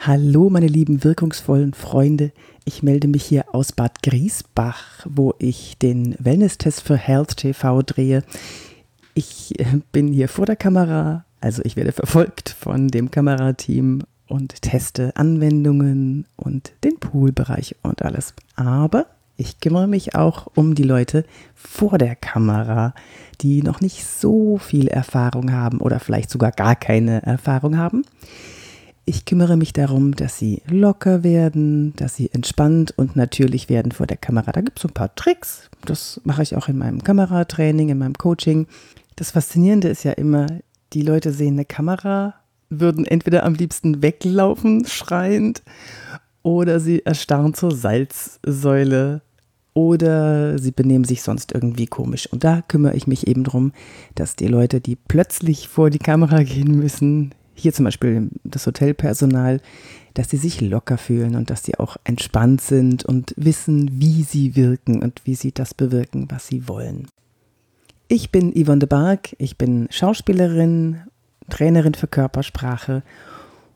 Hallo, meine lieben wirkungsvollen Freunde. Ich melde mich hier aus Bad Griesbach, wo ich den Wellness-Test für Health TV drehe. Ich äh, bin hier vor der Kamera, also ich werde verfolgt von dem Kamerateam und teste Anwendungen und den Poolbereich und alles. Aber ich kümmere mich auch um die Leute vor der Kamera, die noch nicht so viel Erfahrung haben oder vielleicht sogar gar keine Erfahrung haben. Ich kümmere mich darum, dass sie locker werden, dass sie entspannt und natürlich werden vor der Kamera. Da gibt es so ein paar Tricks. Das mache ich auch in meinem Kameratraining, in meinem Coaching. Das Faszinierende ist ja immer, die Leute sehen eine Kamera, würden entweder am liebsten weglaufen, schreiend, oder sie erstarren zur Salzsäule oder sie benehmen sich sonst irgendwie komisch. Und da kümmere ich mich eben darum, dass die Leute, die plötzlich vor die Kamera gehen müssen, hier zum Beispiel das Hotelpersonal, dass sie sich locker fühlen und dass sie auch entspannt sind und wissen, wie sie wirken und wie sie das bewirken, was sie wollen. Ich bin Yvonne de Barg, ich bin Schauspielerin, Trainerin für Körpersprache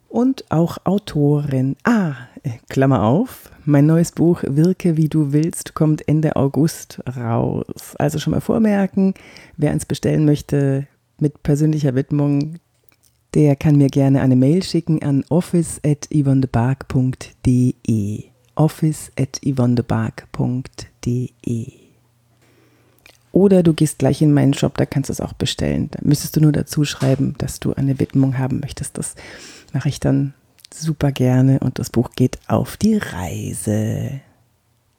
und auch Autorin. Ah, Klammer auf, mein neues Buch Wirke wie du willst kommt Ende August raus. Also schon mal vormerken, wer eins bestellen möchte mit persönlicher Widmung, der kann mir gerne eine Mail schicken an office.yvonnebark.de. office.yvonnebark.de. Oder du gehst gleich in meinen Shop, da kannst du es auch bestellen. Da müsstest du nur dazu schreiben, dass du eine Widmung haben möchtest. Das mache ich dann super gerne und das Buch geht auf die Reise.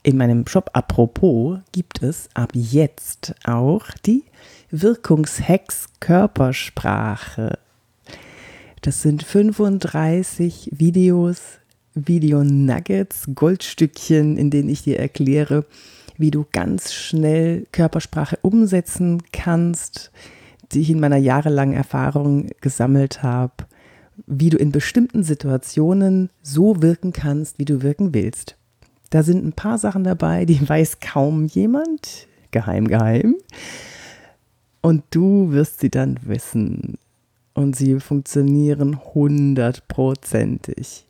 In meinem Shop apropos gibt es ab jetzt auch die Wirkungshex Körpersprache das sind 35 Videos, Video-Nuggets, Goldstückchen, in denen ich dir erkläre, wie du ganz schnell Körpersprache umsetzen kannst, die ich in meiner jahrelangen Erfahrung gesammelt habe, wie du in bestimmten Situationen so wirken kannst, wie du wirken willst. Da sind ein paar Sachen dabei, die weiß kaum jemand, geheim, geheim. Und du wirst sie dann wissen und sie funktionieren hundertprozentig.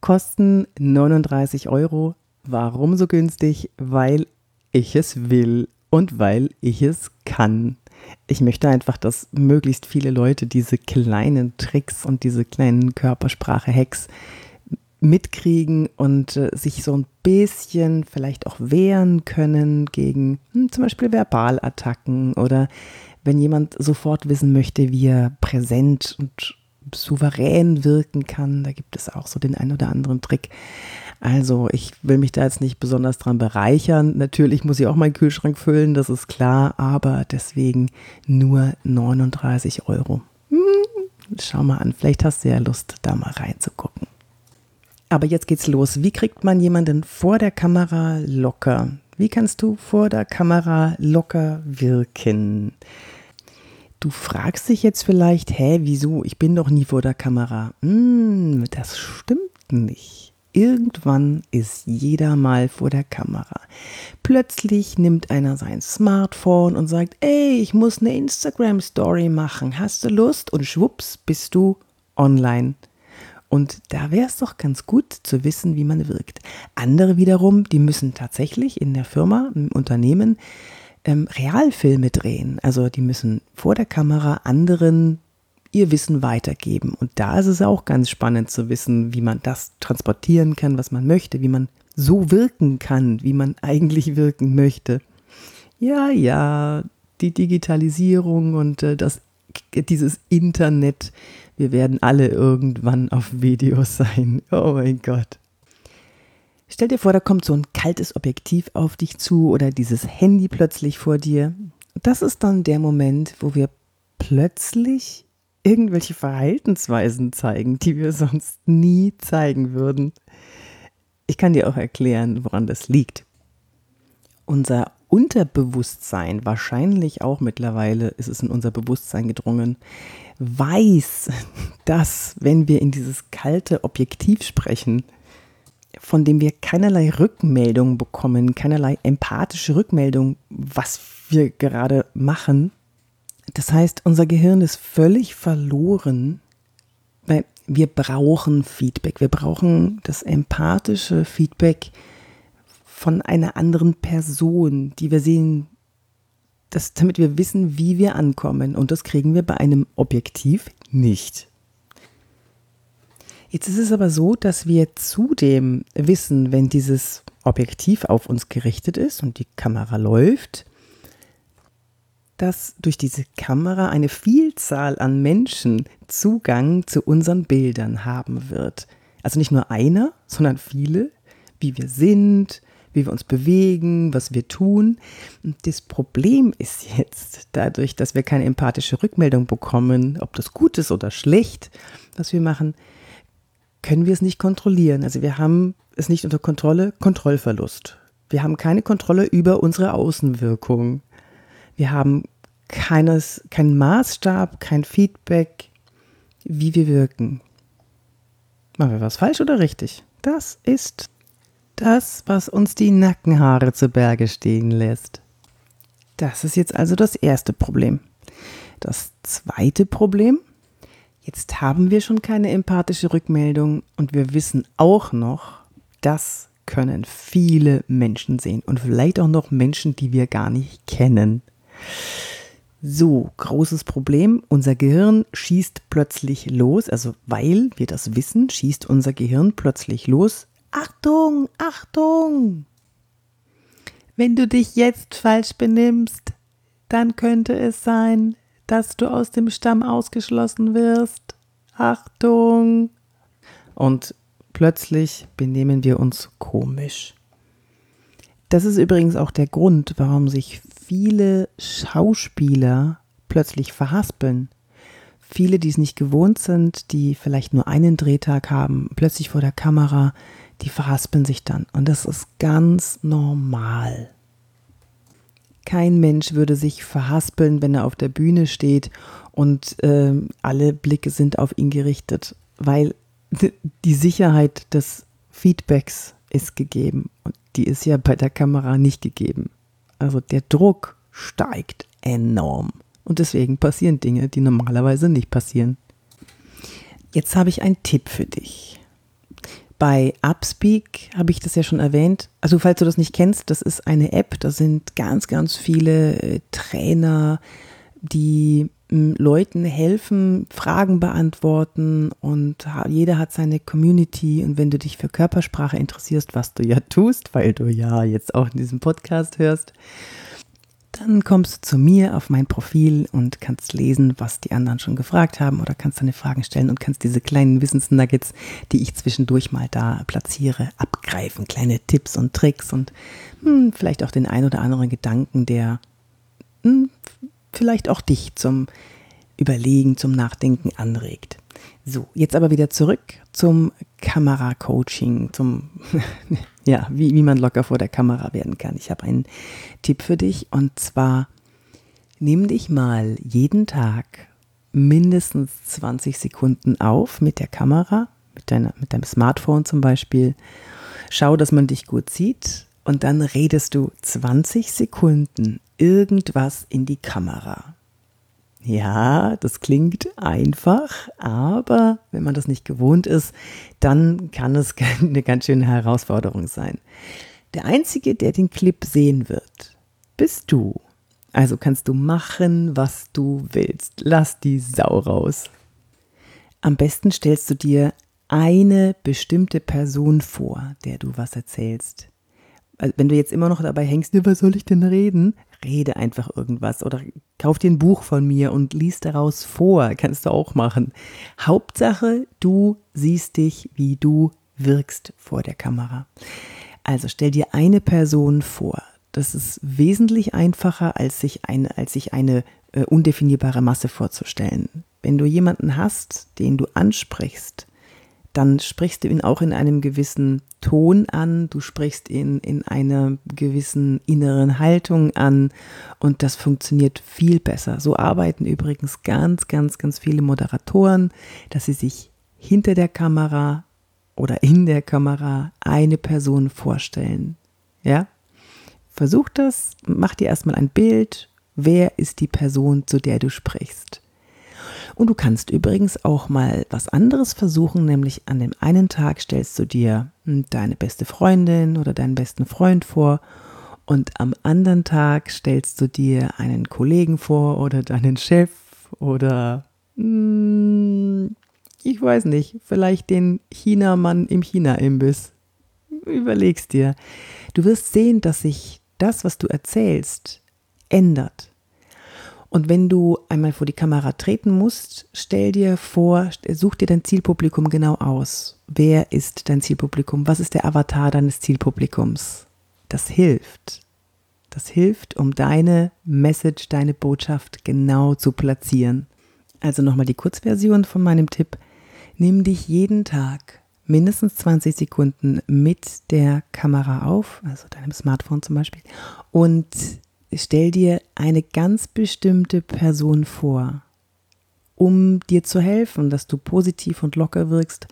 Kosten 39 Euro. Warum so günstig? Weil ich es will und weil ich es kann. Ich möchte einfach, dass möglichst viele Leute diese kleinen Tricks und diese kleinen Körpersprache-Hacks mitkriegen und äh, sich so ein bisschen vielleicht auch wehren können gegen hm, zum Beispiel Verbalattacken oder wenn jemand sofort wissen möchte, wie er präsent und souverän wirken kann, da gibt es auch so den einen oder anderen Trick. Also ich will mich da jetzt nicht besonders dran bereichern. Natürlich muss ich auch meinen Kühlschrank füllen, das ist klar, aber deswegen nur 39 Euro. Hm, schau mal an, vielleicht hast du ja Lust, da mal reinzugucken. Aber jetzt geht's los. Wie kriegt man jemanden vor der Kamera locker? Wie kannst du vor der Kamera locker wirken? Du fragst dich jetzt vielleicht, hä, wieso? Ich bin doch nie vor der Kamera. Hm, das stimmt nicht. Irgendwann ist jeder mal vor der Kamera. Plötzlich nimmt einer sein Smartphone und sagt, ey, ich muss eine Instagram-Story machen. Hast du Lust? Und schwupps, bist du online. Und da wäre es doch ganz gut zu wissen, wie man wirkt. Andere wiederum, die müssen tatsächlich in der Firma, im Unternehmen, ähm, Realfilme drehen. Also die müssen vor der Kamera anderen ihr Wissen weitergeben. Und da ist es auch ganz spannend zu wissen, wie man das transportieren kann, was man möchte, wie man so wirken kann, wie man eigentlich wirken möchte. Ja, ja, die Digitalisierung und äh, das, dieses Internet wir werden alle irgendwann auf Videos sein. Oh mein Gott. Stell dir vor, da kommt so ein kaltes Objektiv auf dich zu oder dieses Handy plötzlich vor dir. Das ist dann der Moment, wo wir plötzlich irgendwelche Verhaltensweisen zeigen, die wir sonst nie zeigen würden. Ich kann dir auch erklären, woran das liegt. Unser Unterbewusstsein, wahrscheinlich auch mittlerweile ist es in unser Bewusstsein gedrungen, weiß, dass wenn wir in dieses kalte Objektiv sprechen, von dem wir keinerlei Rückmeldung bekommen, keinerlei empathische Rückmeldung, was wir gerade machen. Das heißt, unser Gehirn ist völlig verloren, weil wir brauchen Feedback. Wir brauchen das empathische Feedback von einer anderen Person, die wir sehen, das, damit wir wissen, wie wir ankommen. Und das kriegen wir bei einem Objektiv nicht. Jetzt ist es aber so, dass wir zudem wissen, wenn dieses Objektiv auf uns gerichtet ist und die Kamera läuft, dass durch diese Kamera eine Vielzahl an Menschen Zugang zu unseren Bildern haben wird. Also nicht nur einer, sondern viele, wie wir sind, wie wir uns bewegen, was wir tun. Und das Problem ist jetzt, dadurch, dass wir keine empathische Rückmeldung bekommen, ob das gut ist oder schlecht, was wir machen, können wir es nicht kontrollieren. Also wir haben es nicht unter Kontrolle, Kontrollverlust. Wir haben keine Kontrolle über unsere Außenwirkung. Wir haben keines, keinen Maßstab, kein Feedback, wie wir wirken. Machen wir was falsch oder richtig? Das ist das, was uns die Nackenhaare zu Berge stehen lässt. Das ist jetzt also das erste Problem. Das zweite Problem Jetzt haben wir schon keine empathische Rückmeldung und wir wissen auch noch, das können viele Menschen sehen und vielleicht auch noch Menschen, die wir gar nicht kennen. So, großes Problem. Unser Gehirn schießt plötzlich los, also weil wir das wissen, schießt unser Gehirn plötzlich los. Achtung, Achtung! Wenn du dich jetzt falsch benimmst, dann könnte es sein, dass du aus dem Stamm ausgeschlossen wirst. Achtung! Und plötzlich benehmen wir uns komisch. Das ist übrigens auch der Grund, warum sich viele Schauspieler plötzlich verhaspeln. Viele, die es nicht gewohnt sind, die vielleicht nur einen Drehtag haben, plötzlich vor der Kamera, die verhaspeln sich dann. Und das ist ganz normal. Kein Mensch würde sich verhaspeln, wenn er auf der Bühne steht und äh, alle Blicke sind auf ihn gerichtet, weil die Sicherheit des Feedbacks ist gegeben und die ist ja bei der Kamera nicht gegeben. Also der Druck steigt enorm und deswegen passieren Dinge, die normalerweise nicht passieren. Jetzt habe ich einen Tipp für dich. Bei Upspeak habe ich das ja schon erwähnt. Also falls du das nicht kennst, das ist eine App, da sind ganz, ganz viele äh, Trainer, die hm, Leuten helfen, Fragen beantworten und jeder hat seine Community. Und wenn du dich für Körpersprache interessierst, was du ja tust, weil du ja jetzt auch in diesem Podcast hörst, dann kommst du zu mir auf mein Profil und kannst lesen, was die anderen schon gefragt haben oder kannst deine Fragen stellen und kannst diese kleinen Wissensnuggets, die ich zwischendurch mal da platziere, abgreifen. Kleine Tipps und Tricks und hm, vielleicht auch den ein oder anderen Gedanken, der hm, vielleicht auch dich zum Überlegen, zum Nachdenken anregt. So, jetzt aber wieder zurück zum Kameracoaching, zum, ja, wie, wie man locker vor der Kamera werden kann. Ich habe einen Tipp für dich und zwar nimm dich mal jeden Tag mindestens 20 Sekunden auf mit der Kamera, mit, deiner, mit deinem Smartphone zum Beispiel. Schau, dass man dich gut sieht und dann redest du 20 Sekunden irgendwas in die Kamera. Ja, das klingt einfach, aber wenn man das nicht gewohnt ist, dann kann es eine ganz schöne Herausforderung sein. Der Einzige, der den Clip sehen wird, bist du. Also kannst du machen, was du willst. Lass die Sau raus. Am besten stellst du dir eine bestimmte Person vor, der du was erzählst. Wenn du jetzt immer noch dabei hängst, was soll ich denn reden? rede einfach irgendwas oder kauf dir ein Buch von mir und lies daraus vor. Kannst du auch machen. Hauptsache, du siehst dich, wie du wirkst vor der Kamera. Also stell dir eine Person vor. Das ist wesentlich einfacher, als sich eine, als sich eine äh, undefinierbare Masse vorzustellen. Wenn du jemanden hast, den du ansprichst, dann sprichst du ihn auch in einem gewissen Ton an, du sprichst ihn in einer gewissen inneren Haltung an und das funktioniert viel besser. So arbeiten übrigens ganz, ganz, ganz viele Moderatoren, dass sie sich hinter der Kamera oder in der Kamera eine Person vorstellen. Ja? Versuch das, mach dir erstmal ein Bild, wer ist die Person, zu der du sprichst. Und du kannst übrigens auch mal was anderes versuchen, nämlich an dem einen Tag stellst du dir hm, deine beste Freundin oder deinen besten Freund vor und am anderen Tag stellst du dir einen Kollegen vor oder deinen Chef oder hm, ich weiß nicht, vielleicht den Chinamann im China-Imbiss. Überlegst dir. Du wirst sehen, dass sich das, was du erzählst, ändert. Und wenn du einmal vor die Kamera treten musst, stell dir vor, such dir dein Zielpublikum genau aus. Wer ist dein Zielpublikum? Was ist der Avatar deines Zielpublikums? Das hilft. Das hilft, um deine Message, deine Botschaft genau zu platzieren. Also nochmal die Kurzversion von meinem Tipp. Nimm dich jeden Tag mindestens 20 Sekunden mit der Kamera auf, also deinem Smartphone zum Beispiel, und stell dir eine ganz bestimmte Person vor, um dir zu helfen, dass du positiv und locker wirkst.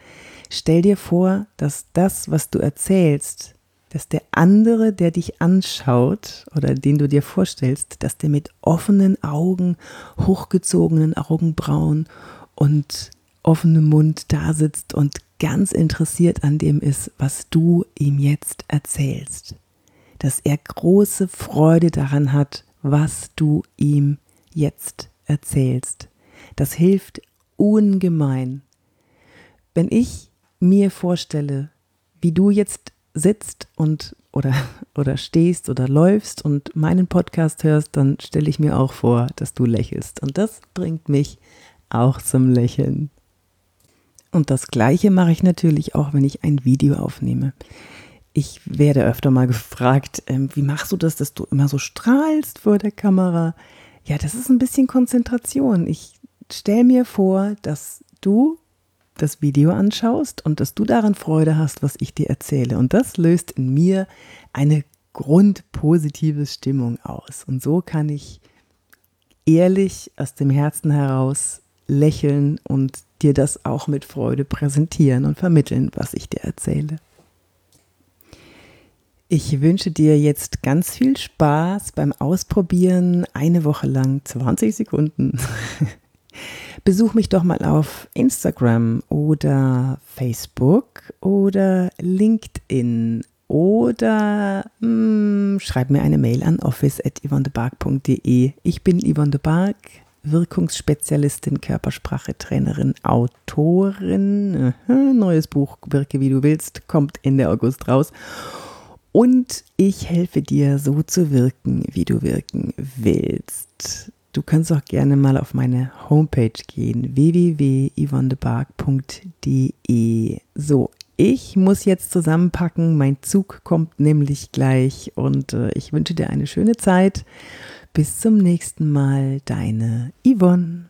Stell dir vor, dass das, was du erzählst, dass der andere, der dich anschaut oder den du dir vorstellst, dass der mit offenen Augen, hochgezogenen Augenbrauen und offenem Mund da sitzt und ganz interessiert an dem ist, was du ihm jetzt erzählst dass er große Freude daran hat, was du ihm jetzt erzählst. Das hilft ungemein. Wenn ich mir vorstelle, wie du jetzt sitzt und oder, oder stehst oder läufst und meinen Podcast hörst, dann stelle ich mir auch vor, dass du lächelst. Und das bringt mich auch zum Lächeln. Und das gleiche mache ich natürlich auch, wenn ich ein Video aufnehme ich werde öfter mal gefragt, ähm, wie machst du das, dass du immer so strahlst vor der Kamera? Ja, das ist ein bisschen Konzentration. Ich stelle mir vor, dass du das Video anschaust und dass du daran Freude hast, was ich dir erzähle. Und das löst in mir eine grundpositive Stimmung aus. Und so kann ich ehrlich aus dem Herzen heraus lächeln und dir das auch mit Freude präsentieren und vermitteln, was ich dir erzähle. Ich wünsche dir jetzt ganz viel Spaß beim Ausprobieren, eine Woche lang 20 Sekunden. Besuch mich doch mal auf Instagram oder Facebook oder LinkedIn oder mh, hm, schreib mir eine Mail an office.yvonnebark.de. Ich bin Yvonne de Bark, Wirkungsspezialistin, Körpersprache, Trainerin, Autorin. Neues Buch, Wirke wie du willst, kommt Ende August raus. Und ich helfe dir, so zu wirken, wie du wirken willst. Du kannst auch gerne mal auf meine Homepage gehen, www.yvonnebark.de. So, ich muss jetzt zusammenpacken, mein Zug kommt nämlich gleich und äh, ich wünsche dir eine schöne Zeit. Bis zum nächsten Mal, deine Yvonne.